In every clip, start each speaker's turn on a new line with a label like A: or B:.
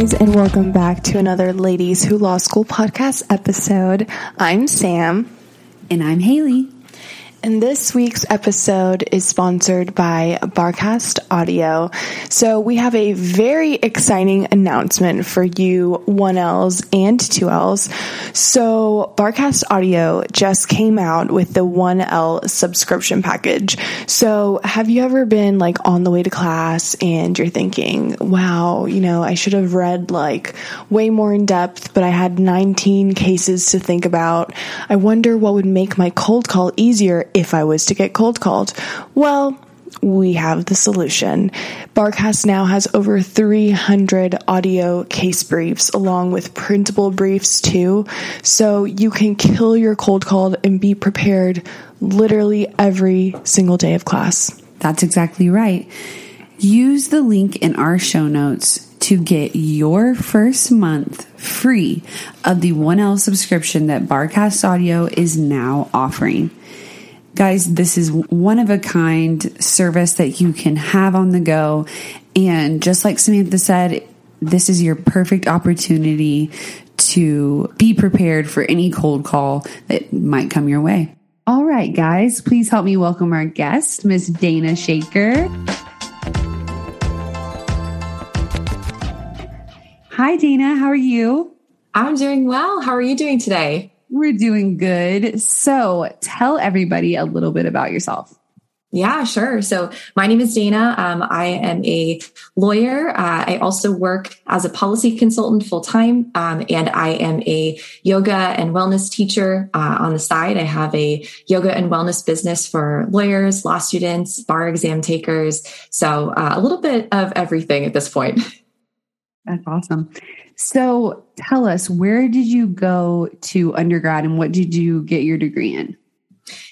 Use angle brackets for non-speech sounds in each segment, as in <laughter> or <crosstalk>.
A: Guys, and welcome back to another Ladies Who Law School podcast episode. I'm Sam.
B: And I'm Haley.
A: And this week's episode is sponsored by Barcast Audio. So we have a very exciting announcement for you 1Ls and 2Ls. So Barcast Audio just came out with the 1L subscription package. So have you ever been like on the way to class and you're thinking, wow, you know, I should have read like way more in depth, but I had 19 cases to think about. I wonder what would make my cold call easier if I was to get cold called? Well, we have the solution. Barcast now has over 300 audio case briefs along with printable briefs too. So you can kill your cold call and be prepared literally every single day of class.
B: That's exactly right. Use the link in our show notes to get your first month free of the 1L subscription that Barcast Audio is now offering. Guys, this is one of a kind service that you can have on the go. And just like Samantha said, this is your perfect opportunity to be prepared for any cold call that might come your way. All right, guys, please help me welcome our guest, Miss Dana Shaker. Hi, Dana. How are you?
C: I'm doing well. How are you doing today?
B: We're doing good. So tell everybody a little bit about yourself.
C: Yeah, sure. So my name is Dana. Um, I am a lawyer. Uh, I also work as a policy consultant full time, um, and I am a yoga and wellness teacher uh, on the side. I have a yoga and wellness business for lawyers, law students, bar exam takers. So uh, a little bit of everything at this point.
B: That's awesome. So tell us, where did you go to undergrad and what did you get your degree in?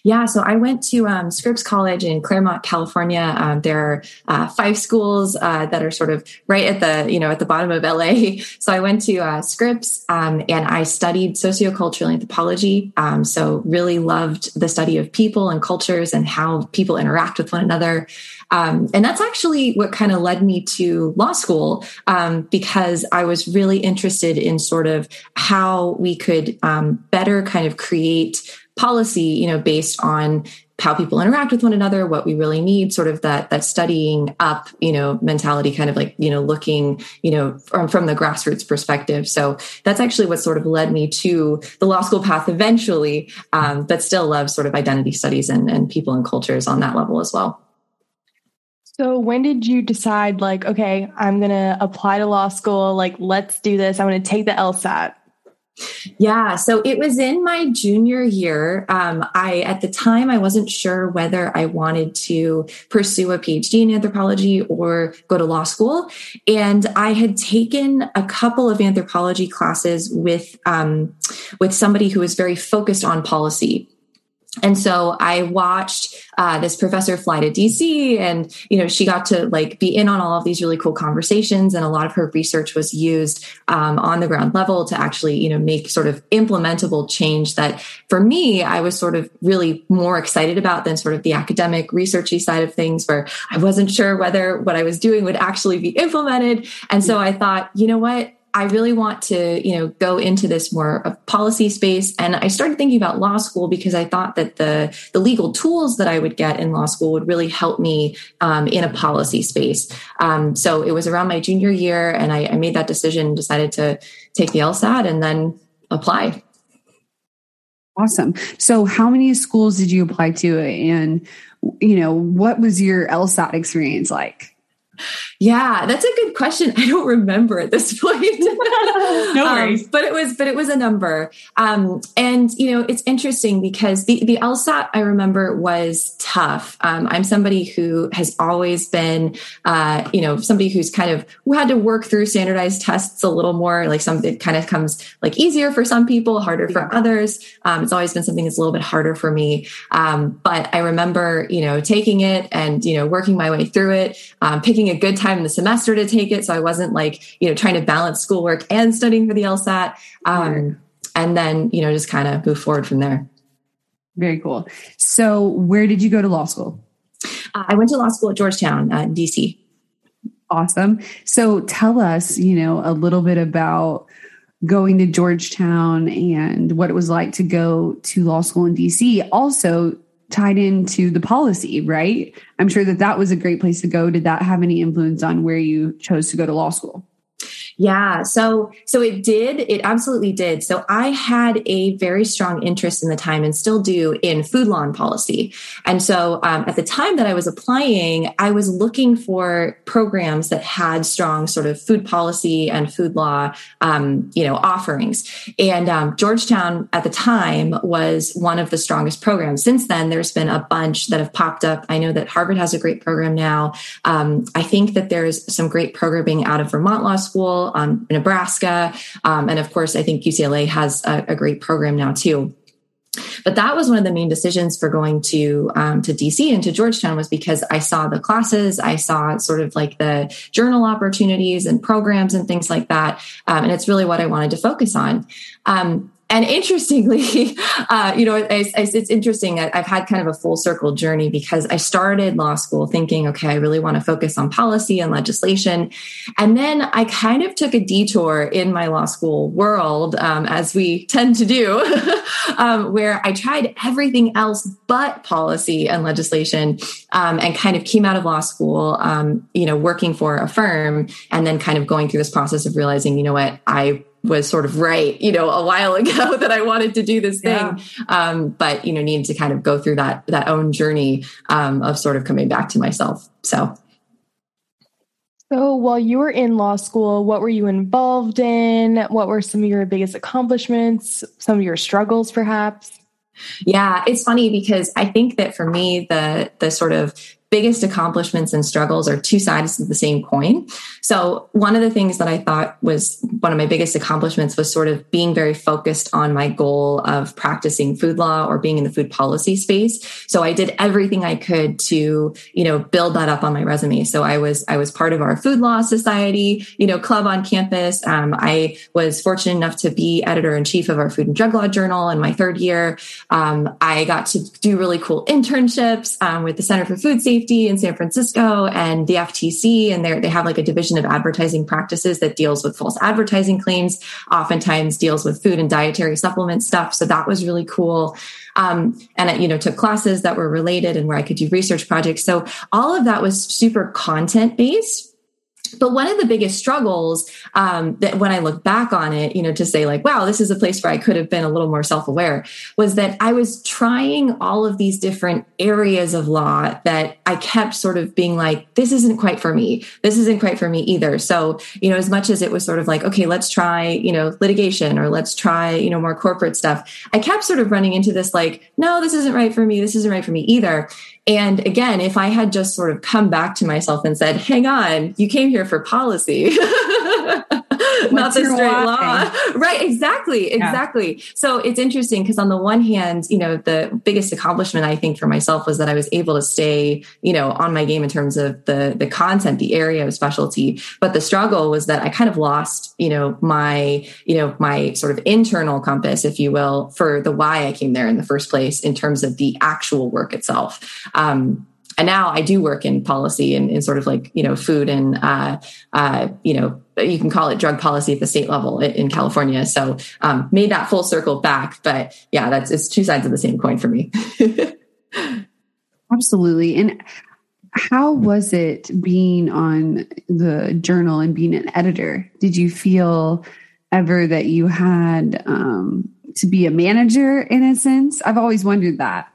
C: Yeah, so I went to um, Scripps College in Claremont, California. Um, there are uh, five schools uh, that are sort of right at the you know at the bottom of LA. <laughs> So I went to uh, Scripps um, and I studied sociocultural anthropology. Um, so really loved the study of people and cultures and how people interact with one another. Um, and that's actually what kind of led me to law school um, because I was really interested in sort of how we could um, better kind of create policy, you know, based on how people interact with one another, what we really need, sort of that that studying up, you know, mentality, kind of like you know, looking, you know, from, from the grassroots perspective. So that's actually what sort of led me to the law school path eventually, um, but still love sort of identity studies and, and people and cultures on that level as well.
A: So when did you decide like, okay, I'm going to apply to law school, like let's do this. I'm going to take the LSAT.
C: Yeah, so it was in my junior year. Um, I at the time I wasn't sure whether I wanted to pursue a PhD in anthropology or go to law school, and I had taken a couple of anthropology classes with um, with somebody who was very focused on policy and so i watched uh, this professor fly to dc and you know she got to like be in on all of these really cool conversations and a lot of her research was used um, on the ground level to actually you know make sort of implementable change that for me i was sort of really more excited about than sort of the academic researchy side of things where i wasn't sure whether what i was doing would actually be implemented. And so i thought you know what I really want to, you know, go into this more of policy space. And I started thinking about law school because I thought that the the legal tools that I would get in law school would really help me um, in a policy space. Um, so it was around my junior year, and I, I made that decision, decided to take the LSAT, and then apply.
B: Awesome. So, how many schools did you apply to, and you know, what was your LSAT experience like?
C: Yeah, that's a good question. I don't remember at this <laughs> point. <laughs>
B: no um, worries.
C: Um, but it was, but it was a number. Um, and you know, it's interesting because the the LSAT I remember was tough. Um, I'm somebody who has always been, uh, you know, somebody who's kind of who had to work through standardized tests a little more. Like some, it kind of comes like easier for some people, harder for yeah. others. Um, it's always been something that's a little bit harder for me. Um, but I remember, you know, taking it and you know working my way through it, picking a good time time in the semester to take it. So I wasn't like, you know, trying to balance schoolwork and studying for the LSAT. Um, and then, you know, just kind of move forward from there.
B: Very cool. So where did you go to law school?
C: Uh, I went to law school at Georgetown, uh, DC.
B: Awesome. So tell us, you know, a little bit about going to Georgetown and what it was like to go to law school in DC. Also, tied into the policy, right? I'm sure that that was a great place to go. Did that have any influence on where you chose to go to law school?
C: Yeah, so so it did. It absolutely did. So I had a very strong interest in the time, and still do, in food law and policy. And so um, at the time that I was applying, I was looking for programs that had strong sort of food policy and food law, um, you know, offerings. And um, Georgetown at the time was one of the strongest programs. Since then, there's been a bunch that have popped up. I know that Harvard has a great program now. Um, I think that there's some great programming out of Vermont Law School um, Nebraska. Um, and of course, I think UCLA has a, a great program now too but that was one of the main decisions for going to um, to DC and to Georgetown was because I saw the classes, I saw sort of like the journal opportunities and programs and things like that, um, and it's really what I wanted to focus on. Um, and interestingly, <laughs> uh, you know, it's, it's interesting. I've had kind of a full circle journey because I started law school thinking, okay, I really want to focus on policy and legislation. And then I kind of took a detour in my law school world, um, as we <laughs> tend to do, <laughs> um, where I tried everything else but policy and legislation um, and kind of came out of law school, um, you know, working for a firm and then kind of going through this process of realizing, you know what, I was sort of right, you know, a while <laughs> ago that I wanted to do this thing, yeah. um, but you know, needed to kind of go through that that own journey um, of sort of coming back to myself. So.
A: So, while you were in law school, what were you involved in? What were some of your biggest accomplishments? Some of your struggles, perhaps?
C: Yeah, it's funny because I think that for me, the the sort of biggest accomplishments and struggles are two sides of the same coin. So one of the things that I thought was one of my biggest accomplishments was sort of being very focused on my goal of practicing food law or being in the food policy space. So I did everything I could to, you know, build that up on my resume. So I was, I was part of our food law society, you know, club on campus. Um, I was fortunate enough to be editor in chief of our food and drug law journal in my third year. Um, I got to do really cool internships um, with the Center for Food Safety safety in San Francisco and the FTC, and they have like a division of advertising practices that deals with false advertising claims, oftentimes deals with food and dietary supplement stuff. So that was really cool. Um, and you know, took classes that were related and where I could do research projects. So all of that was super content based but one of the biggest struggles um, that when I look back on it, you know, to say like, wow, this is a place where I could have been a little more self-aware was that I was trying all of these different areas of law that I kept sort of being like, this isn't quite for me. This isn't quite for me either. So, you know, as much as it was sort of like, okay, let's try, you know, litigation or let's try, you know, more corporate stuff. I kept sort of running into this like, no, this isn't right for me. This isn't right for me either. And again, if I had just sort of come back to myself and said, hang on, you came here for policy. <laughs> <laughs> not the straight law. <laughs> Right, exactly, exactly. Yeah. So it's interesting because on the one hand, you know, the biggest accomplishment I think for myself was that I was able to stay, you know, on my game in terms of the the content, the area of specialty. But the struggle was that I kind of lost, you know, my, you know, my sort of internal compass, if you will, for the why I came there in the first place in terms of the actual work itself. Um, and now I do work in policy and in sort of like you know food and uh, uh, you know you can call it drug policy at the state level in California. So um, made that full circle back, but yeah, that's it's two sides of the same coin for me. <laughs>
B: Absolutely, and how was it being on the journal and being an editor? Did you feel ever that you had um, to be a manager in a sense? I've always wondered that.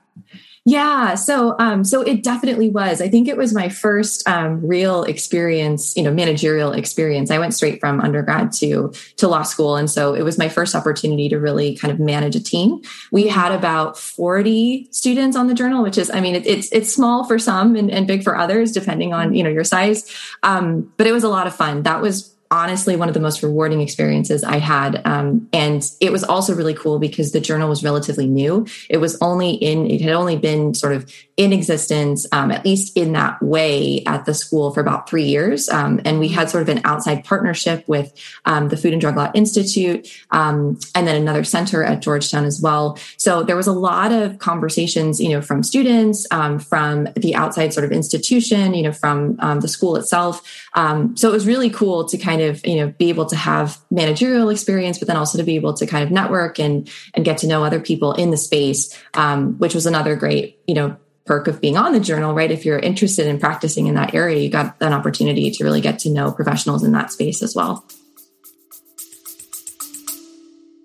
C: Yeah, so um, so it definitely was. I think it was my first um, real experience, you know, managerial experience. I went straight from undergrad to to law school, and so it was my first opportunity to really kind of manage a team. We had about forty students on the journal, which is, I mean, it, it's it's small for some and, and, big for others, depending on you know your size. Um, but it was a lot of fun. That was honestly one of the most rewarding experiences I had. Um, and it was also really cool because the journal was relatively new. It was only in, it had only been sort of in existence, um, at least in that way at the school for about three years. Um, and we had sort of an outside partnership with um, the Food and Drug Law Institute um, and then another center at Georgetown as well. So there was a lot of conversations, you know, from students, um, from the outside sort of institution, you know, from the school itself. so it was really cool to kind of of you know be able to have managerial experience but then also to be able to kind of network and and get to know other people in the space um, which was another great you know perk of being on the journal right? If you're interested in practicing in that area you got an opportunity to really get to know professionals in that space as well.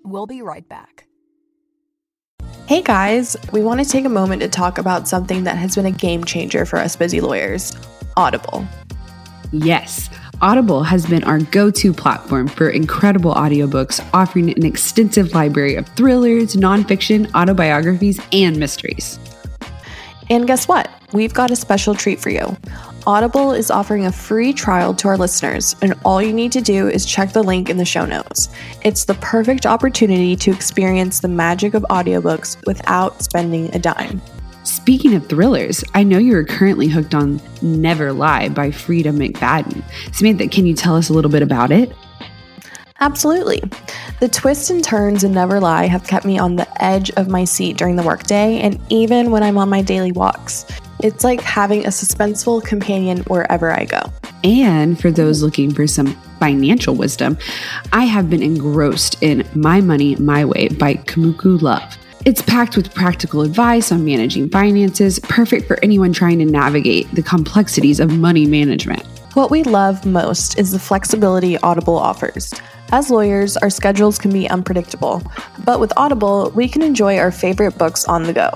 D: We'll be right back.
A: Hey guys, we want to take a moment to talk about something that has been a game changer for us busy lawyers. Audible.
B: Yes. Audible has been our go to platform for incredible audiobooks, offering an extensive library of thrillers, nonfiction, autobiographies, and mysteries.
A: And guess what? We've got a special treat for you. Audible is offering a free trial to our listeners, and all you need to do is check the link in the show notes. It's the perfect opportunity to experience the magic of audiobooks without spending a dime.
B: Speaking of thrillers, I know you are currently hooked on Never Lie by Freida McFadden. Samantha, can you tell us a little bit about it?
A: Absolutely. The twists and turns in Never Lie have kept me on the edge of my seat during the workday and even when I'm on my daily walks. It's like having a suspenseful companion wherever I go.
B: And for those looking for some financial wisdom, I have been engrossed in My Money My Way by Kumiko Love. It's packed with practical advice on managing finances, perfect for anyone trying to navigate the complexities of money management.
A: What we love most is the flexibility Audible offers. As lawyers, our schedules can be unpredictable, but with Audible, we can enjoy our favorite books on the go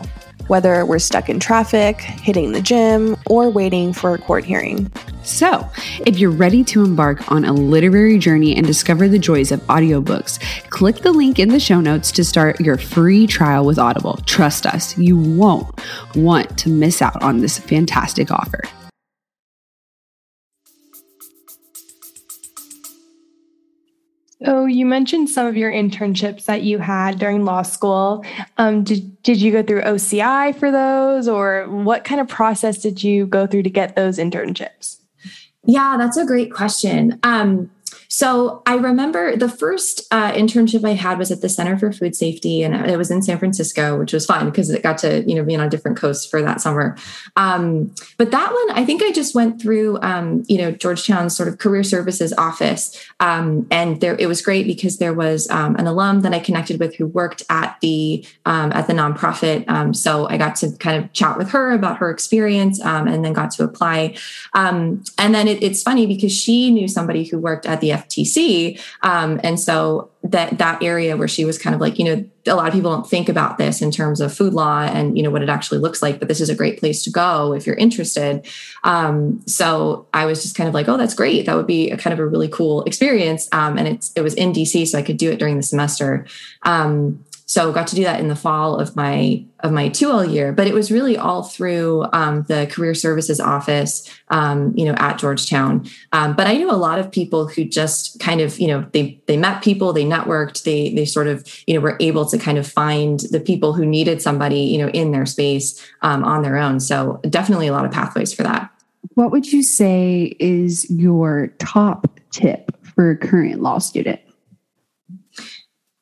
A: whether we're stuck in traffic, hitting the gym, or waiting for a court hearing.
B: So, if you're ready to embark on a literary journey and discover the joys of audiobooks, click the link in the show notes to start your free trial with Audible. Trust us, you won't want to miss out on this fantastic offer.
A: So you mentioned some of your internships that you had during law school. Um, did did you go through OCI for those, or what kind of process did you go through to get those internships?
C: Yeah, that's a great question. Um, so I remember the first uh, internship I had was at the Center for Food Safety, and it was in San Francisco, which was fun because it got to you know be on a different coast for that summer. Um, but that one, I think I just went through um, you know Georgetown's sort of career services office, um, and there it was great because there was um, an alum that I connected with who worked at the um, at the nonprofit. Um, so I got to kind of chat with her about her experience, and then got to apply. and then it, it's funny because she knew somebody who worked at the FTC. Um, and so that that area where she was kind of like, you know, a lot of people don't think about this in terms of food law and you know what it actually looks like, but this is a great place to go if you're interested. Um, so I was just kind of like, oh, that's great. That would be a kind of a really cool experience. Um, and it's it was in DC, so I could do it during the semester. Um, so got to do that in the fall of my of my 2L year, but it was really all through um, the career services office, um, you know, at Georgetown. Um, but I knew a lot of people who just kind of, you know, they they met people, they networked, they they sort of, you know, were able to kind of find the people who needed somebody, you know, in their space um, on their own. So definitely a lot of pathways for that.
B: What would you say is your top tip for a current law student?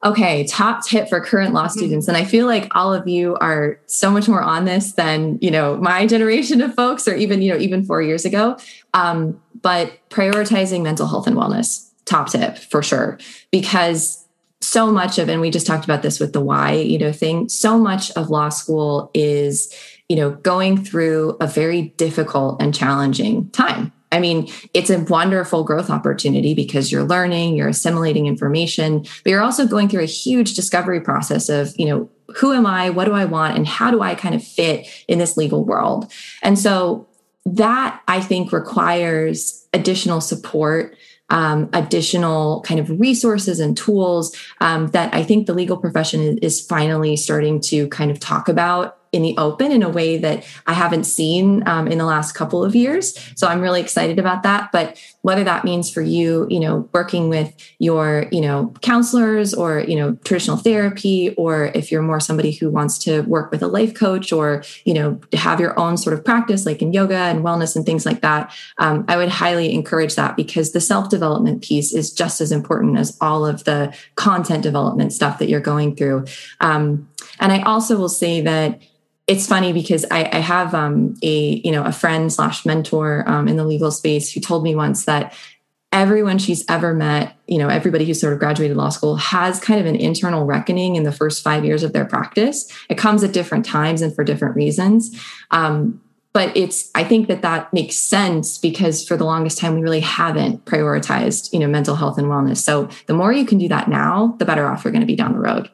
C: Okay, top tip for current law mm-hmm. students. And I feel like all of you are so much more on this than, you know, my <laughs> generation of folks or even, you know, even four years ago. Um, but prioritizing mental health and wellness, top tip for sure. Because so much of, and we just talked about this with the why, you know, thing, so much of law school is, you know, going through a very difficult and challenging time I mean, it's a wonderful growth opportunity because you're learning, you're assimilating information, but you're also going through a huge discovery process of, you know, who am I? What do I want? And how do I kind of fit in this legal world? And so that I think requires additional support. Um, additional kind of resources and tools um, that I think the legal profession is, is finally starting to kind of talk about in the open in a way that I haven't seen um, in the last couple of years. So I'm really excited about that. But whether that means for you, you know, working with your, you know, counselors or, you know, traditional therapy, or if you're more somebody who wants to work with a life coach or, you know, to have your own sort of practice like in yoga and wellness and things like that, um, I would highly encourage that because the self development piece is just as important as all of the content development stuff that you're going through. Um, and I also will say that it's funny because I, I have um, a you know a friend slash mentor um, in the legal space who told me once that everyone she's ever met, you know, everybody who's sort of graduated law school has kind of an internal reckoning in the first five years of their practice. It comes at different times and for different reasons. Um, but it's i think that that makes sense because for the longest time we really haven't prioritized you know mental health and wellness so the more you can do that now the better off you're going to be down the road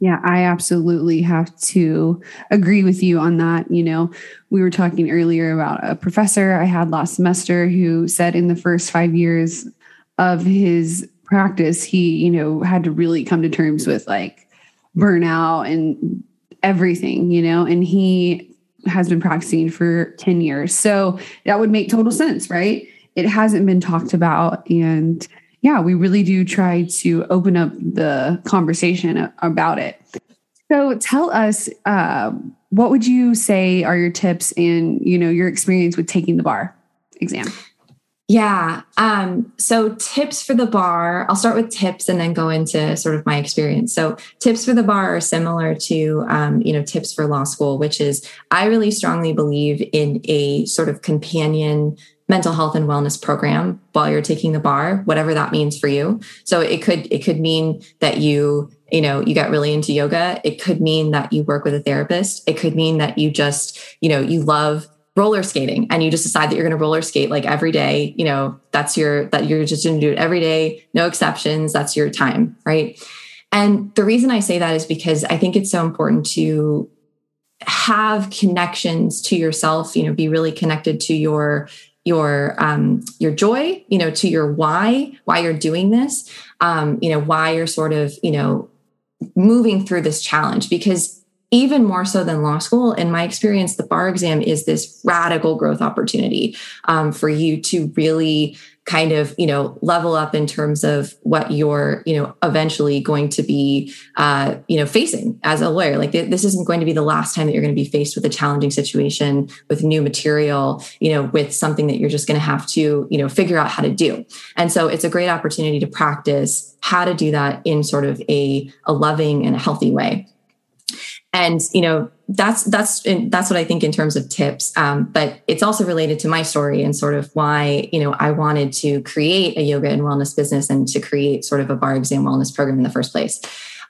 B: yeah, I absolutely have to agree with you on that. You know, we were talking earlier about a professor I had last semester who said in the first five years of his practice, he, you know, had to really come to terms with like burnout and everything, you know, and he has been practicing for 10 years. So that would make total sense, right? It hasn't been talked about. And yeah, we really do try to open up the conversation about it. So tell us, uh, what would you say are your tips in you know your experience with taking the bar exam?
C: Yeah. Um, so tips for the bar, I'll start with tips and then go into sort of my experience. So tips for the bar are similar to, um, you know, tips for law school, which is I really strongly believe in a sort of companion mental health and wellness program while you're taking the bar whatever that means for you. So it could it could mean that you you know you get really into yoga. It could mean that you work with a therapist. It could mean that you just you know you love roller skating and you just decide that you're going to roller skate like every day. You know that's your that you're just going to do it every day no exceptions. That's your time right? And the reason i say that is because i think it's so important to have connections to yourself you know be really connected to your your um, your joy you know to your why why you're doing this um, you know why you're sort of you know moving through this challenge. Because even more so than law school in my experience the bar exam is this radical growth opportunity um, for you to really kind of you know level up in terms of what you're you know eventually going to be uh, you know facing as a lawyer. Like th- this isn't going to be the last time that you're going to be faced with a challenging situation with new material you know with something that you're just going to have to you know figure out how to do. And so it's a great opportunity to practice how to do that in sort of a, a loving and a healthy way and you know that's that's that's what I think in terms of tips. Um, but it's also related to my story and sort of why you know I wanted to create a yoga and wellness business and to create sort of a bar exam wellness program in the first place.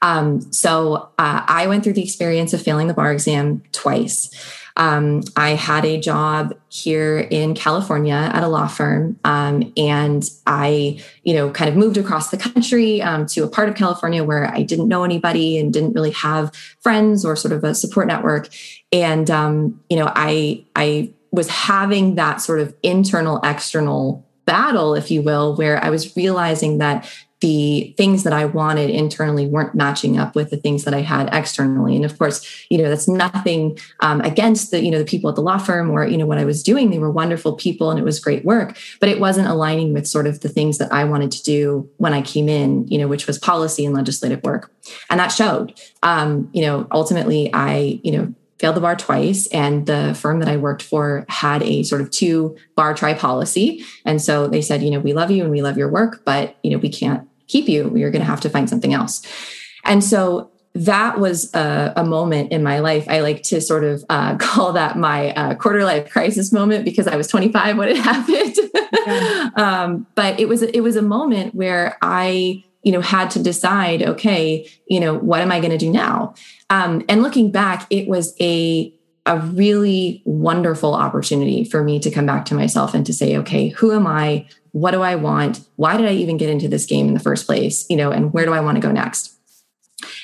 C: Um, so uh, I went through the experience of failing the bar exam twice. Um, I had a job here in California at a law firm, um, and I, you know, kind of moved across the country um, to a part of California where I didn't know anybody and didn't really have friends or sort of a support network. And um, you know, I I was having that sort of internal external battle, if you will, where I was realizing that the things that I wanted internally weren't matching up with the things that I had externally. And of course, you know, that's nothing um, against the, you know, the people at the law firm or, you know, what I was doing. They were wonderful people and it was great work, but it wasn't aligning with sort of the things that I wanted to do when I came in, you know, which was policy and legislative work. And that showed, um, you know, ultimately I, you know, failed the bar twice and the firm that i worked for had a sort of two bar try policy and so they said you know we love you and we love your work but you know we can't keep you. You're going to have to find something else. And so that was a, a, moment in my life. I like to sort of uh, <laughs> call that my uh, quarter life crisis moment because I was 25 when it <laughs> happened. Yeah. um, but it was it was a moment where I you know had to decide okay you know what am i going to do now um, and looking back it was a a really wonderful opportunity for me to come back to myself and to say okay who am i what do i want why did i even get into this game in the first place you know and where do i want to go next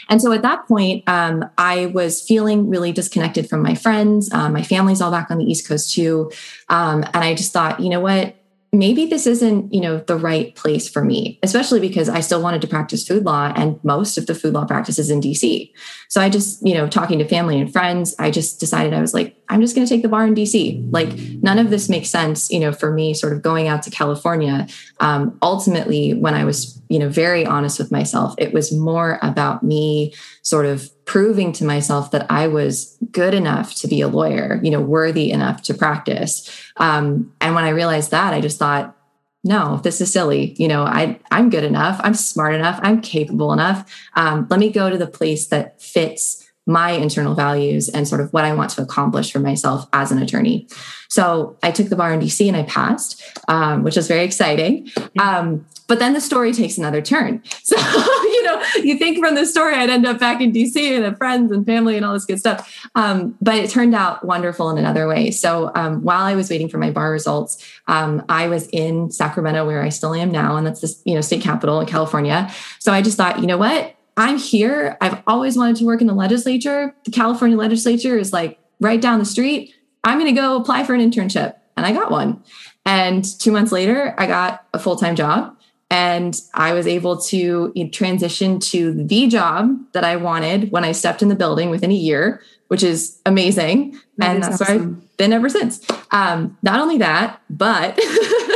C: and so at that point, um, I was feeling really disconnected from my friends. Um, my family's all back on the East Coast too. Um, and I just thought, you know what? Maybe this isn't you know the right place for me especially because i still wanted to practice food law and most of the food law practices in dc so i just you know talking to family and friends i just decided i was like i'm just going to take the bar in dc like none of this makes sense you know for me sort of going out to california. Um, ultimately when i was you know very honest with myself it was more about me sort of proving to myself that I was good enough to be a lawyer, you know, worthy enough to practice. Um, and when I realized that, I just thought, no, this is silly. You know, I I'm good enough. I'm smart enough. I'm capable enough. Um, let me go to the place that fits my internal values and sort of what I want to accomplish for myself as an attorney. So I took the bar in DC and I passed, um, which was very exciting. Um, but then the story takes another turn. <laughs> So, you know, you think from the story I'd end up back in DC and have friends and family and all this good stuff. Um, but it turned out wonderful in another way. So um, while I was waiting for my bar results, um, I was in Sacramento where I still am now, and that's the you know state capital in California. So I just thought, you know what? I'm here. I've always wanted to work in the legislature. The California legislature is like right down the street. I'm going to go apply for an internship. And I got one. And two months later, I got a full time job. And I was able to transition to the job that I wanted when I stepped in the building within a year, which is amazing. That and is that's awesome. where I've been ever since. Um, not only that, but <laughs>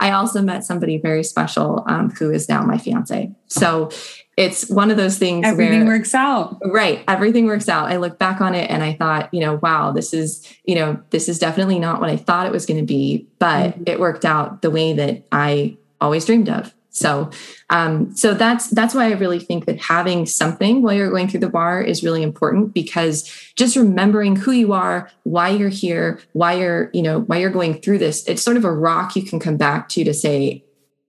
C: I also met somebody very special um, who is now my fiance. So it's one of those things
B: everything where, works out
C: right everything works out i look back on it and i thought you know wow this is you know this is definitely not what i thought it was going to be but mm-hmm. it worked out the way that i always dreamed of so um, so that's that's why i really think that having something while you're going through the bar is really important because just remembering who you are why you're here why you're you know why you're going through this it's sort of a rock you can come back to to say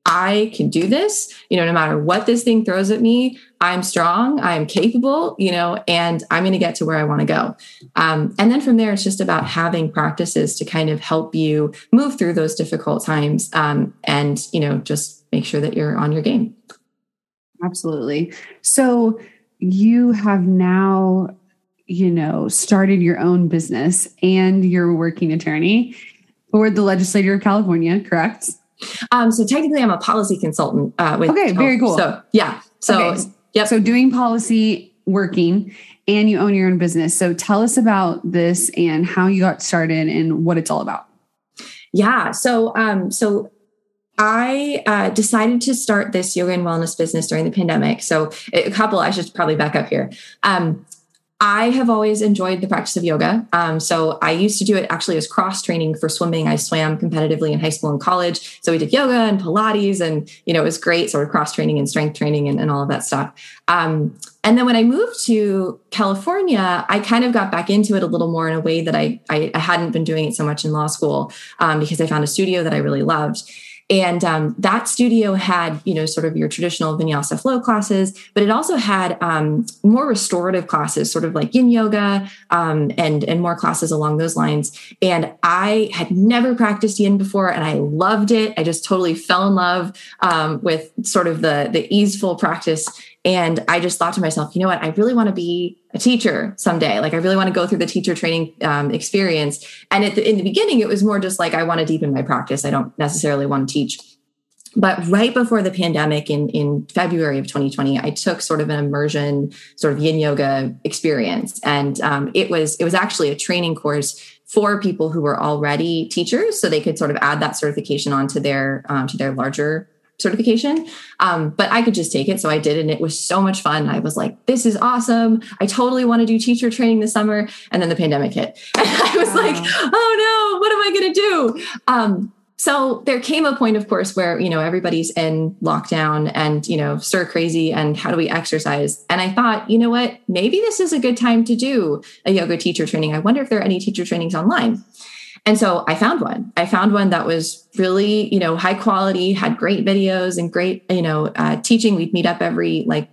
C: I can do this, you know, no matter what this thing throws at me, I'm strong, I'm capable, you know, and I'm going to get to where I want to go. Um, and then from there, it's just about having practices to kind of help you move through those difficult times um, and, you know, just make sure that you're on your game.
B: Absolutely. So you have now, you know, started your own business and you're a working attorney for the legislature of California, correct?
C: Um, so technically, I'm a policy consultant. Uh, with
B: okay, very cool.
C: So yeah, so
B: okay. yep. So doing policy, working, and you own your own business. So tell us about this and how you got started and what it's all about.
C: Yeah. So um, so I uh, decided to start this yoga and wellness business during the pandemic. So a couple, I should probably back up here. Um, I have always enjoyed the practice of yoga. Um, so I used to do it actually as cross training for swimming. I swam competitively in high school and college. So we did yoga and Pilates, and you know it was great, sort of cross training and strength training and, and all of that stuff. Um, and then when I moved to California, I kind of got back into it a little more in a way that I I, I hadn't been doing it so much in law school um, because I found a studio that I really loved. And um, that studio had, you know, sort of your traditional vinyasa flow classes, but it also had um, more restorative classes, sort of like yin yoga, um, and and more classes along those lines. And I had never practiced yin before, and I loved it. I just totally fell in love um, with sort of the the easeful practice and I just thought to myself, you know what? I really want to be a teacher someday. Like, I really want to go through the teacher training um, experience. And the, in the beginning, it was more just like, I want to deepen my practice. I don't necessarily want to teach. But right before the pandemic in, in February of 2020, I took sort of an immersion, sort of yin yoga experience. And um, it was it was actually a training course for people who were already teachers so they could sort of add that certification onto their um, to their larger certification. Um, but I could just take it. So I did, and it was so much fun. I was like, this is awesome. I totally want to do teacher training this summer. And then the pandemic hit. <laughs> And I was wow. like, oh no, what am I going to do? Um, so there came a point, of course, where, you know, everybody's in lockdown and, you know, stir crazy and how do we exercise? And I thought, you know what, maybe this is a good time to do a yoga teacher training. I wonder if there are any teacher trainings online. And so I found one. I found one that was really, you know, high quality, had great videos and great, you know, uh, teaching. We'd meet up every like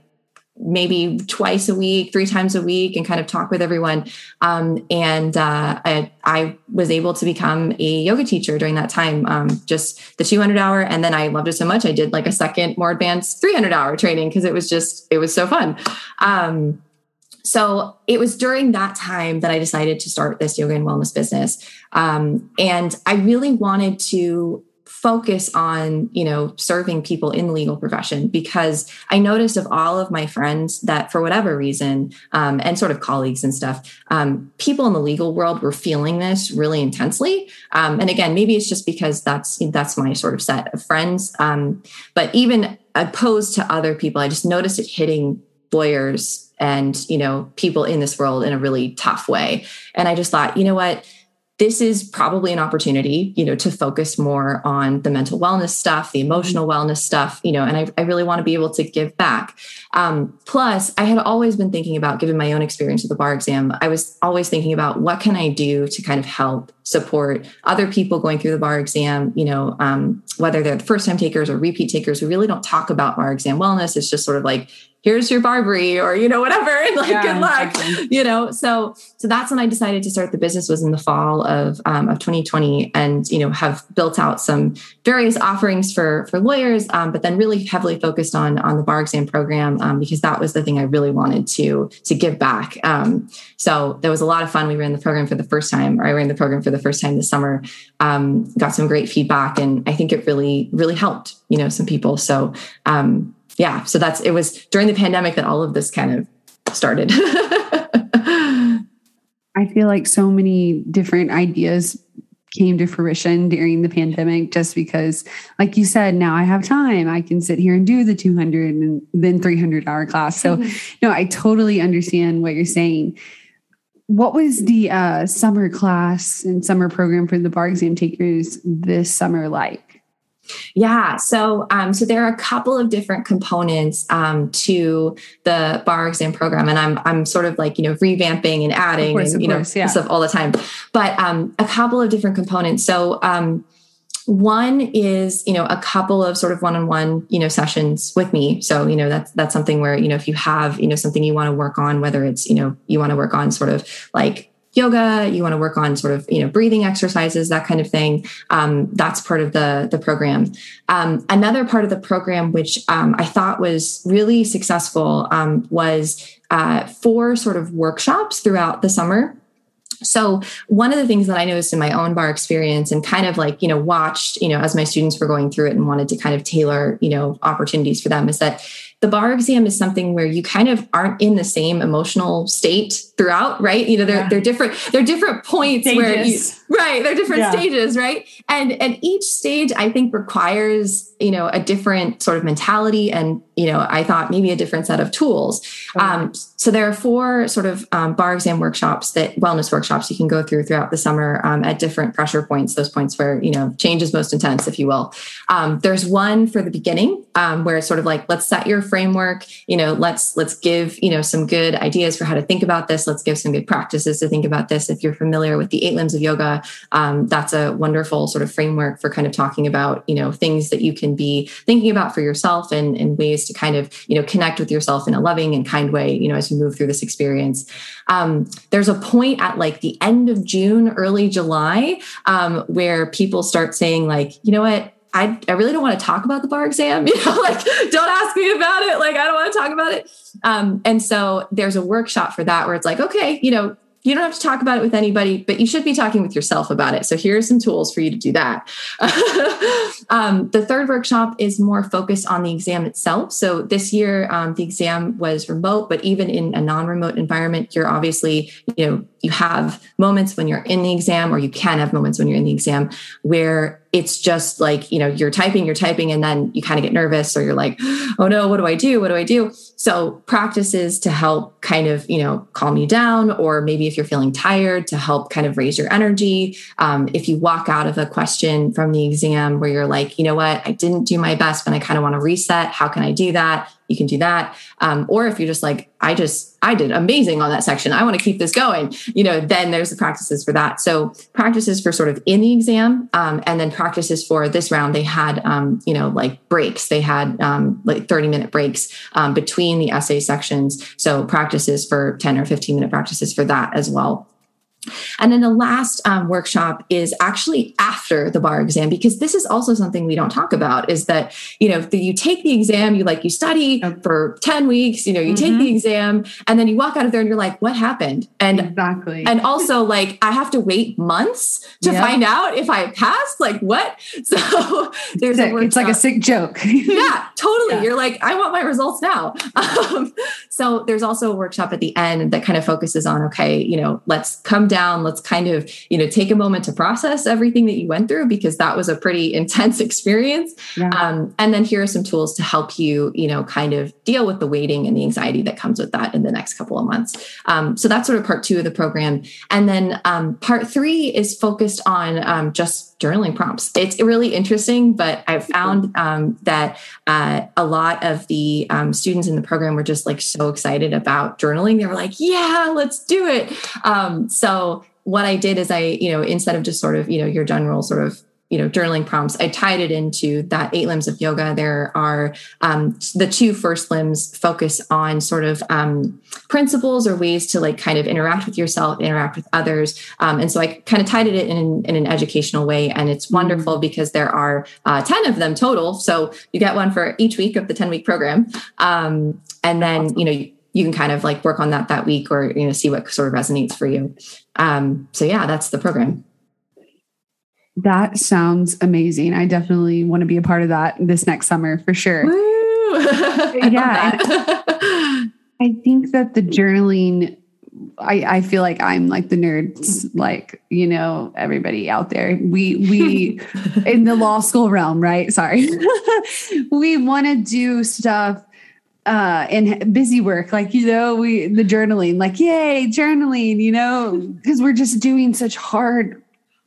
C: maybe twice a week, three times a week, and kind of talk with everyone. Um, and uh, I, I, was able to become a yoga teacher during that time, um, just the 200 hour. And then I loved it so much, I did like a second, more advanced 300 hour training because it was just, it was so fun. Um, so it was during that time that I decided to start this yoga and wellness business. Um, and I really wanted to focus on you know serving people in the legal profession because i noticed of all of my friends that for whatever reason um, and sort of colleagues and stuff um, people in the legal world were feeling this really intensely um, and again maybe it's just because that's that's my sort of set of friends um, but even opposed to other people i just noticed it hitting lawyers and you know people in this world in a really tough way. And i just thought you know what? This is probably an opportunity you know to focus more on the mental wellness stuff the emotional wellness stuff you know and i, I really want to be able to give back. Um, plus i had always been thinking about given my own experience with the bar exam. I was always thinking about what can i do to kind of help support other people going through the bar exam you know um, whether they're the first time takers or repeat takers we really don't talk about bar exam wellness. It's just sort of like here's your Barbri or, you know, whatever. And <laughs> like, yeah, good luck, exactly. you know? So, so that's when I decided to start the business was in the fall of, um, of 2020 and, you know, have built out some various offerings for, for lawyers, um, but then really heavily focused on, on the bar exam program, um, because that was the thing I really wanted to, to give back. Um, so there was a lot of fun. We ran the program for the first time, or I ran the program for the first time this summer, um, got some great feedback. And I think it really, really helped, you know, some people. So, um, yeah, so that's it was during the pandemic that all of this kind of started. <laughs>
B: I feel like so many different ideas came to fruition during the pandemic just because like you said now i have time i can sit here and do the 200 and then 300 hour class so mm-hmm. <laughs> no i totally understand what you're saying what was the uh, summer class and summer program for the bar exam takers this summer like
C: yeah, so um, so there are a couple of different components um, to the bar exam program, and I'm I'm sort of like you know revamping and adding course, and you course, know yeah. stuff all the time. But um, a couple of different components. So um, one is you know a couple of sort of one-on-one you know sessions with me. So you know that's that's something where you know if you have you know something you want to work on, whether it's you know you want to work on sort of like yoga, you want to work on sort of you know breathing exercises, that kind of thing. Um, that's part of the the program. Um, another part of the program, which um, I thought was really successful, um, was uh, four sort of workshops throughout the summer so one of the things that i noticed in my own bar experience and kind of like you know watched you know as my students were going through it and wanted to kind of tailor you know opportunities for them is that the bar exam is something where you kind of aren't in the same emotional state throughout, right? You know, they're, yeah. they're different, they're different points stages. where you, right. They're different yeah. stages, right? And, and each stage I think requires, you know, a different sort of mentality and, you know, I thought maybe a different set of tools. Okay. Um, so there are four sort of um, bar exam workshops that wellness workshops you can go through throughout the summer um, at different pressure points, those points where, you know, change is most intense, if you will. Um, there's one for the beginning um, where it's sort of like, let's set your framework, you know, let's, let's give, you know, some good ideas for how to think about this let's give some good practices to think about this. If you're familiar with the eight limbs of yoga, um, that's a wonderful sort of framework for kind of talking about, you know, things that you can be thinking about for yourself and, and ways to kind of, you know, connect with yourself in a loving and kind way, you know, as you move through this experience. Um, there's a point at like the end of June, early July, um, where people start saying like, you know what, I, I really don't want to talk about the bar exam. <laughs> You know, like don't ask me about it. Like I don't want to talk about it. Um, and so there's a workshop for that where it's like, okay, you know, you don't have to talk about it with anybody, but you should be talking with yourself about it. So here are some tools for you to do that. <laughs> um, the third workshop is more focused on the exam itself. So this year, um, the exam was remote, but even in a non-remote environment, you're obviously, you know, you have moments when you're in the exam, or you can have moments when you're in the exam where it's just like you know you're typing you're typing and then you kind of get nervous or you're like oh no what do i do? What do i do? So practices to help kind of you know calm you down or maybe if you're feeling tired to help kind of raise your energy. Um, if you walk out of a question from the exam where you're like you know what? I didn't do my best but i kind of want to reset. How can i do that you can do that. Um, or if you're just like, I just, I did amazing on that section. I want to keep this going, you know, then there's the practices for that. So practices for sort of in the exam, um, and then practices for this round, they had, um, you know, like breaks. They had um, like 30 minute breaks um, between the essay sections. So practices for 10 or 15 minute practices for that as well. And then the last um, workshop is actually after the bar exam because this is also something we don't talk about is that you know the, you take the exam you like you study for 10 weeks you know you mm-hmm. take the mm-hmm. exam and then you walk out of there and you're like what happened and
B: exactly
C: and also like I have to wait months to yep. find out if I passed like what <laughs> so there's
B: sick. a workshop. it's like a sick joke <laughs>
C: yeah totally yeah. you're like I want my results now <laughs> um, so there's also a workshop at the end that kind of focuses on okay you know let's come down down let's kind of you know take a moment to process everything that you went through because that was a pretty <laughs> intense experience. Yeah. um, and then here are some tools to help you you know kind of deal with the waiting and the anxiety that comes with that in the next couple of months. Um, so that's sort of part two of the program. And then um, part three is focused on um, just journaling prompts. It's really interesting but i've found um, that uh, a lot of the um, students in the program were just like so excited about journaling. They were like yeah let's do it. So what I did is I, you know, instead of just sort of, you know, your general sort of you know journaling prompts i tied it into that eight limbs of yoga. There are um, the two first limbs focus on sort of um, principles or ways to like kind of interact with yourself interact with others. Um, and so i kind of tied it in, in an educational way and it's wonderful mm-hmm. because there are uh, 10 of them total. So you get one for each week of the 10 week program. Um, and then you know you can kind of like work on that that week or you know see what sort of resonates for you. Um, so yeah that's the program
B: that sounds amazing i definitely want to be a part of that this next summer for sure <laughs> yeah <laughs> i think that the journaling I, I feel like I'm like the nerds, like, you know, everybody out there. We, we, <laughs> in the law school realm, right? Sorry. we want to do stuff uh and busy work like you know we the journaling like yay journaling you know because we're just doing such hard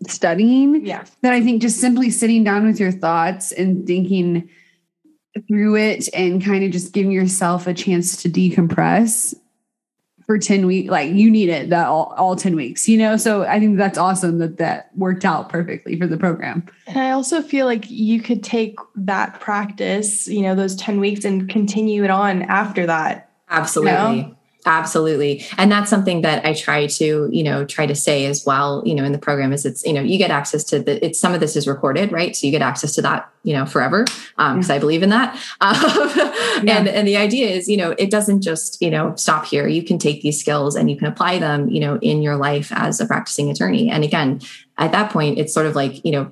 B: studying
A: yeah.
B: that i think just simply sitting down with your thoughts and thinking through it and kind of just giving yourself a chance to decompress for 10 weeks like you need it that all, all 10 weeks you know? So i think that's awesome that that worked out perfectly for the program.
A: And i also feel like you could take that practice you know those 10 weeks and continue it on after that.
C: Absolutely. You know? Absolutely. And that's something that I try to, you know, try to say as well, you know, in the program is it's, you know, you get access to the, it's some of this is recorded, right? So you get access to that, you know, forever. Um, because I believe in that. <laughs> Um, yeah. and, and the idea is, you know, it doesn't just, you know, stop here. You can take these skills and you can apply them, you know, in your life as a practicing attorney. And again, at that point, it's sort of like, you know,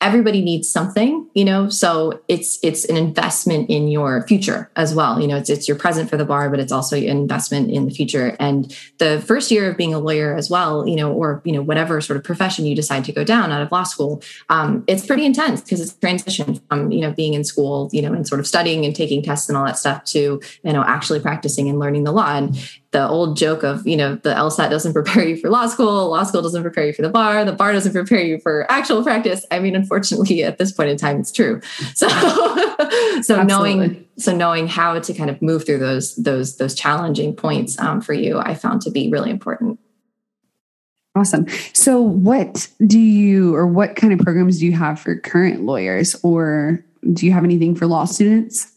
C: everybody needs something you know? So it's it's an investment in your future as well. You know it's it's your present for the bar but it's also an investment in the future. And the first year of being a lawyer as well you know or you know whatever sort of profession you decide to go down out of law school um, it's pretty intense because it's transition from you know being in school you know and sort of studying and taking tests and all that stuff to you know actually practicing and learning the law. And the old joke of you know the LSAT doesn't prepare you for law school, law school doesn't prepare you for the bar, the bar doesn't prepare you for actual practice. I mean, unfortunately, at this point in time, it's true. So, <laughs> so knowing so knowing how to kind of move through those those those challenging points um, for you, I found to be really important.
B: Awesome. So, what do you or what kind of programs do you have for current lawyers, or do you have anything for law students?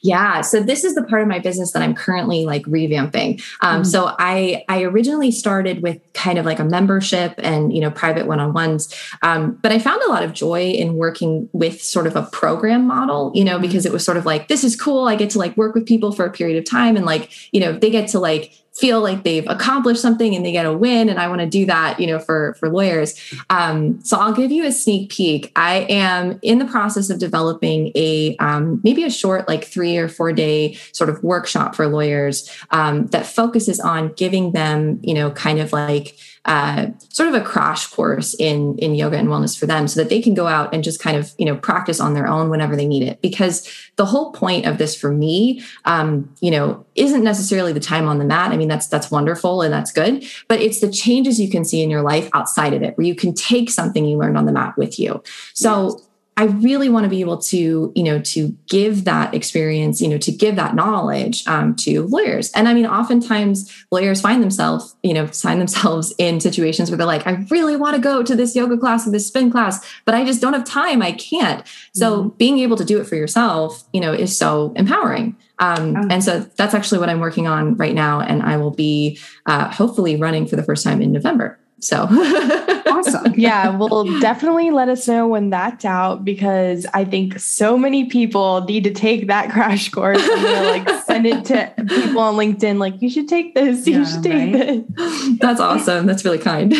C: Yeah. So this is the part of my business that I'm currently like revamping. Um, mm-hmm. So I I originally started with kind of like a membership and you know private one-on-ones, um, but I found a lot of joy in working with sort of a program model. You know, mm-hmm. because it was sort of like this is cool. I get to like work with people for a period of time, and like you know they get to like feel like they've accomplished something and they get a win and i want to do that you know for for lawyers. Um, so i'll give you a sneak peek. I am in the process of developing a um, maybe a short like three or four day sort of workshop for lawyers um, that focuses on giving them you know kind of like uh, sort of a crash course in in yoga and wellness for them, so that they can go out and just kind of you know practice on their own whenever they need it. Because the whole point of this for me, um, you know, isn't necessarily the time on the mat. I mean, that's that's wonderful and that's good, but it's the changes you can see in your life outside of it, where you can take something you learned on the mat with you. So. Yes I really want to be able to, you know, to give that experience, you know, to give that knowledge um, to lawyers. And I mean, oftentimes lawyers find themselves, you know, find themselves <laughs> in situations where they're like, I really want to go to this yoga class or this spin class, but I just don't have time. I can't. So mm-hmm. being able to do it for yourself, you know, is so empowering. Um, oh. And so that's actually what I'm working on right now. And I will be uh, hopefully running for the first time in November. So <laughs>
A: awesome. <laughs> Yeah, well, definitely let us know when that's out because I think so many people need to take that crash course. I'm like send it to people on LinkedIn, like, you should take this, you yeah, should take right?
C: this. That's awesome. That's really kind. <laughs>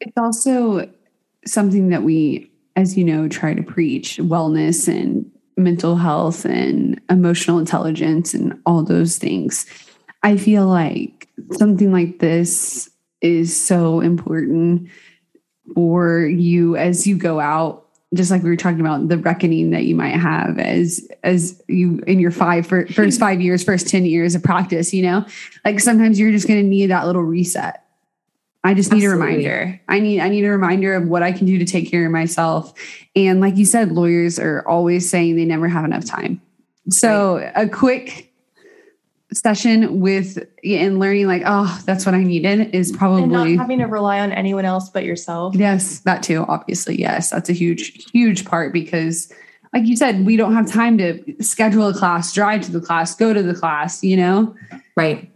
B: it's also something that we, as you know, try to preach wellness and mental health and emotional intelligence and all those things. I feel like something like this is so important for you as you go out just like we were talking about the reckoning that you might have as as you in your five first five years first 10 years of practice you know like sometimes you're just going to need that little reset i just need Absolutely. a reminder i need i need a reminder of what i can do to take care of myself and like you said lawyers are always saying they never have enough time so right. a quick session with and learning like oh that's what i needed is probably and not
A: having to rely on anyone else but yourself.
B: Yes that too obviously yes. That's a huge huge part because like you said we don't have time to schedule a class drive to the class go to the class you know?
C: Right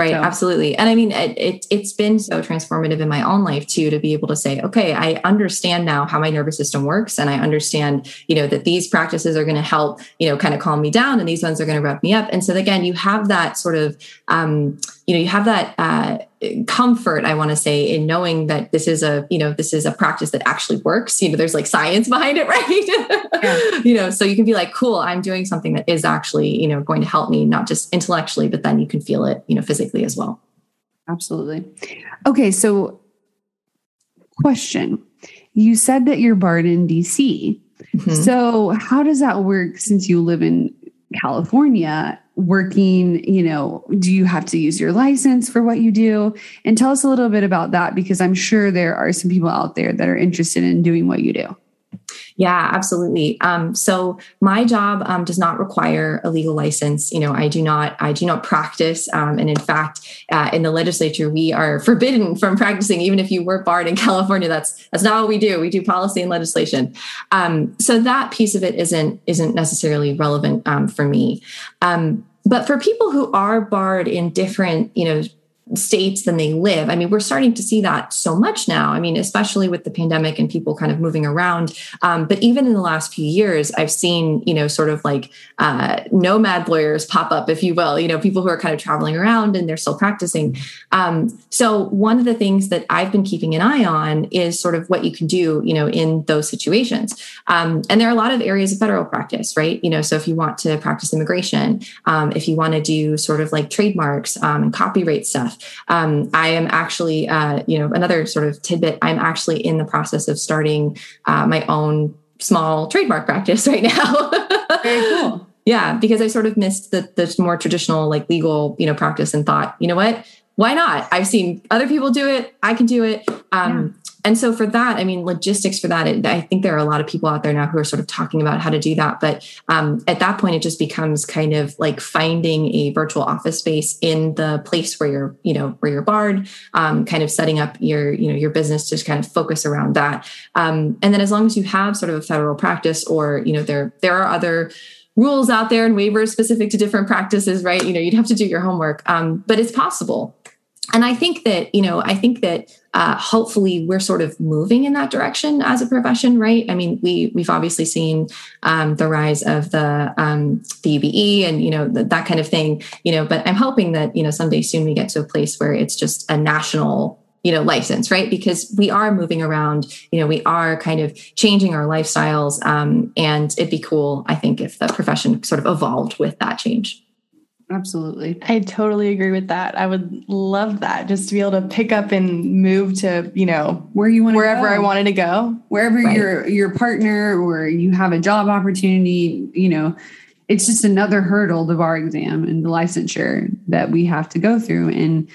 C: Right, so. absolutely. And I mean, it, it, it's been so transformative in my own life too, to be able to say, okay, I understand now how my nervous system works. And I understand, you know, that these practices are going to help, you know, kind of calm me down and these ones are going to rev me up. And so again, you have that sort of, um, you know, you have that, uh, comfort i want to say in knowing that this is a you know this is a practice that actually works. You know there's like science behind it <laughs> right? Yeah. you know so you can be like cool i'm doing something that is actually you know going to help me not just intellectually but then you can feel it you know physically as well.
B: Absolutely. Okay so question. You said that you're barred in dc mm-hmm. so how does that work since you live in california working you know do you have to use your license for what you do and tell us a little bit about that because i'm sure there are some people out there that are interested in doing what you do
C: yeah, absolutely. Um, so my job um, does not require a legal license. You know, I do not. I do not practice, um, and in fact, uh, in the legislature, we are forbidden <laughs> from practicing. Even if you were barred in <laughs> California, that's that's not what we do. We do policy and legislation. Um, so that piece of it isn't isn't necessarily relevant um, for me. Um, but for people who are barred in different, you know, states than they live. I mean, we're starting to see that so much now. I mean, especially with the pandemic and people kind of moving around. Um, but even in the last few years, I've seen, you know, sort of like uh, nomad lawyers pop up, if you will, you know, people who are kind of traveling around and they're still practicing. Um, so one of the things that I've been keeping an eye on is sort of what you can do, you know, in those situations. Um, and there are a lot of areas of federal practice, right? You know, so if you want to practice immigration, um, if you want to do sort of like trademarks um, and copyright stuff, um, I am actually, uh, you know, another sort of tidbit. I'm actually in the process of starting uh, my own small trademark practice <laughs> right now.
B: Very cool.
C: Yeah, because I sort of missed the the more traditional like legal, you know, practice and thought, you know what? Why not? I've seen other people do it. I can do it. Um, and so for that i mean logistics for that it, i think there are a lot of people out there now who are sort of talking about how to do that but um, at that point it just becomes kind of like finding a virtual office space in the place where you're you know where you're barred um, kind of setting up your you know your business to kind of focus around that um, and then as long as you have sort of a federal practice or you know there there are other rules out there and waivers specific to different practices right you know you'd have to do your homework um, but it's possible and i think that you know i think that uh, hopefully we're sort of moving in that direction as a profession right? I mean we we've obviously seen um, the rise of the um, the ube and you know the, that kind of thing you know but i'm hoping that you know someday soon we get to a place where it's just a national you know license right? Because we are moving around you know we are kind of changing our lifestyles um, and it'd be cool i think if the profession sort of evolved with that change
B: Absolutely.
A: I totally agree with that. I would love that just to be able to pick up and move to, you know,
B: Where you want
A: wherever
B: go.
A: I wanted to go.
B: wherever
C: Right.
B: your your partner or you have a job opportunity, you know, it's just another hurdle, the bar exam and the licensure that we have to go through. And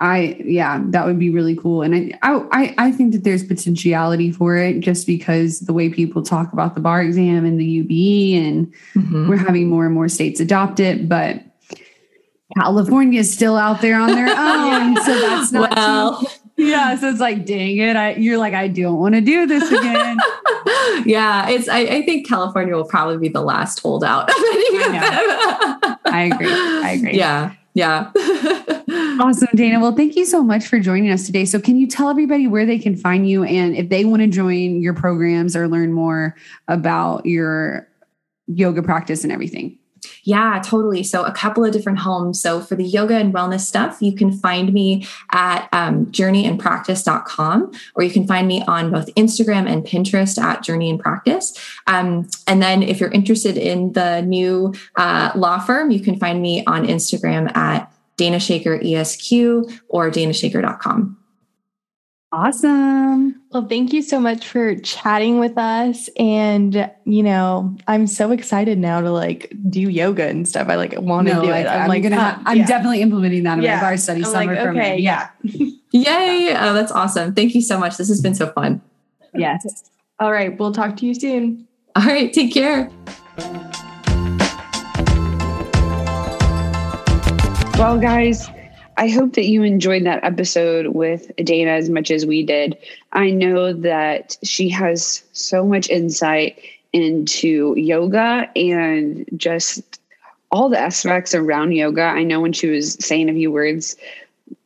B: I, yeah, that would be really cool. And I, I, I think that there's potentiality for it just because the way people talk about the bar exam and the UBE and
C: Mhm.
B: we're having more and more states adopt it, but California is still out there on their <laughs> own, so that's not too
C: well,
B: yeah, so it's like, dang it. I you're like, I don't want to do this again. <laughs>
C: yeah, it's. I, I think California will probably be the last holdout. of any of
B: I. I agree. I agree.
C: Yeah, yeah. <laughs>
B: Awesome, Dana. Well, thank you so much for joining us today. So, can you tell everybody where they can find you and if they want to join your programs or learn more about your yoga practice and everything?
C: Yeah, totally. So, a couple of different homes. So, for the yoga and wellness stuff, you can find me at um, journeyandpractice.com, or you can find me on both Instagram and Pinterest at Journey and Practice. Um, and then, if you're interested in the new uh, law firm, you can find me on Instagram at Dana Shaker ESQ or danashaker.com.
B: Awesome.
A: Well, thank you so much for chatting with us. And, you know, I'm so excited now to like do yoga and stuff. I like want to
B: No,
A: do
B: I,
A: it.
B: I'm,
A: like,
B: gonna.
A: huh,
B: I'm
A: yeah.
B: definitely implementing that in
A: Yeah.
B: my bar study
A: I'm
B: summer
A: like,
B: from
A: okay,
B: yeah. <laughs>
C: Yay! Oh, that's awesome. Thank you so much. This has been so fun.
B: Yes.
A: All right. We'll talk to you soon.
C: All right, take care.
E: Well, guys, I hope that you enjoyed that episode with Dana as much as we did. I know that she has so much insight into yoga and just all the aspects around yoga. I know when she was saying a few words,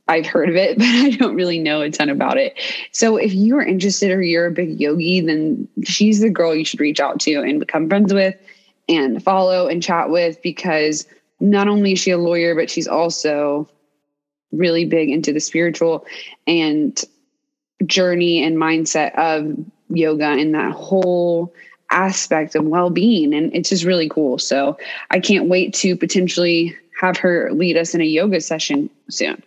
E: I've heard of it, <laughs> but I don't really know a ton about it. So if you are interested or you're a big yogi, then she's the girl you should reach out to and become friends with and follow and chat with because not only is she a lawyer, but she's also really big into the spiritual and journey and mindset of yoga and that whole aspect of well-being and it's just really cool so i can't wait to potentially have her lead us in a yoga session soon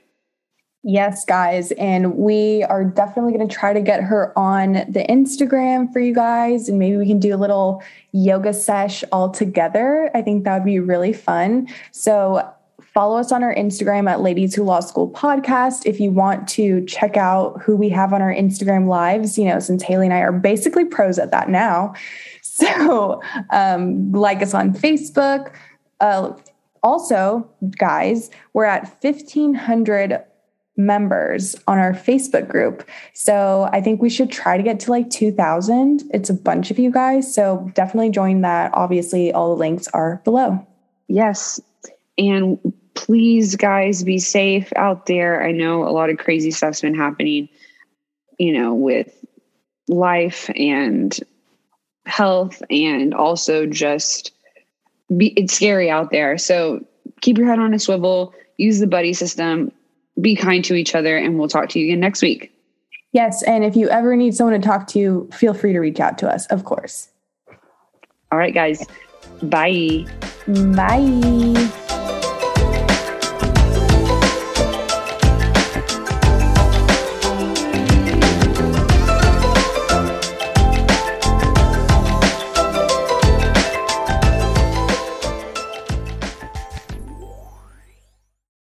A: Yes, guys. And we are definitely going to try to get her on the Instagram for you guys. And maybe we can do a little yoga sesh all together. I think that would be really fun. So follow us on our Instagram at Ladies Who Law School Podcast if you want to check out who we have on our Instagram lives, you know, since Haley and I are basically pros at that now. <laughs> So um, like us on Facebook. Uh, also, guys, we're at 1,500 members on our Facebook group. So I think we should try to get to like 2000. It's a bunch of you guys. So definitely join that. Obviously, all the links are below.
E: yes and please guys be safe out there i know a lot of crazy stuff's been happening you know with life and health and also just be, it's scary out there so keep your head on a swivel use the buddy system be kind to each other and we'll talk to you again next week
A: Yes. And if you ever need someone to talk to, feel free to reach out to us, of course.
E: all right guys bye
A: Bye.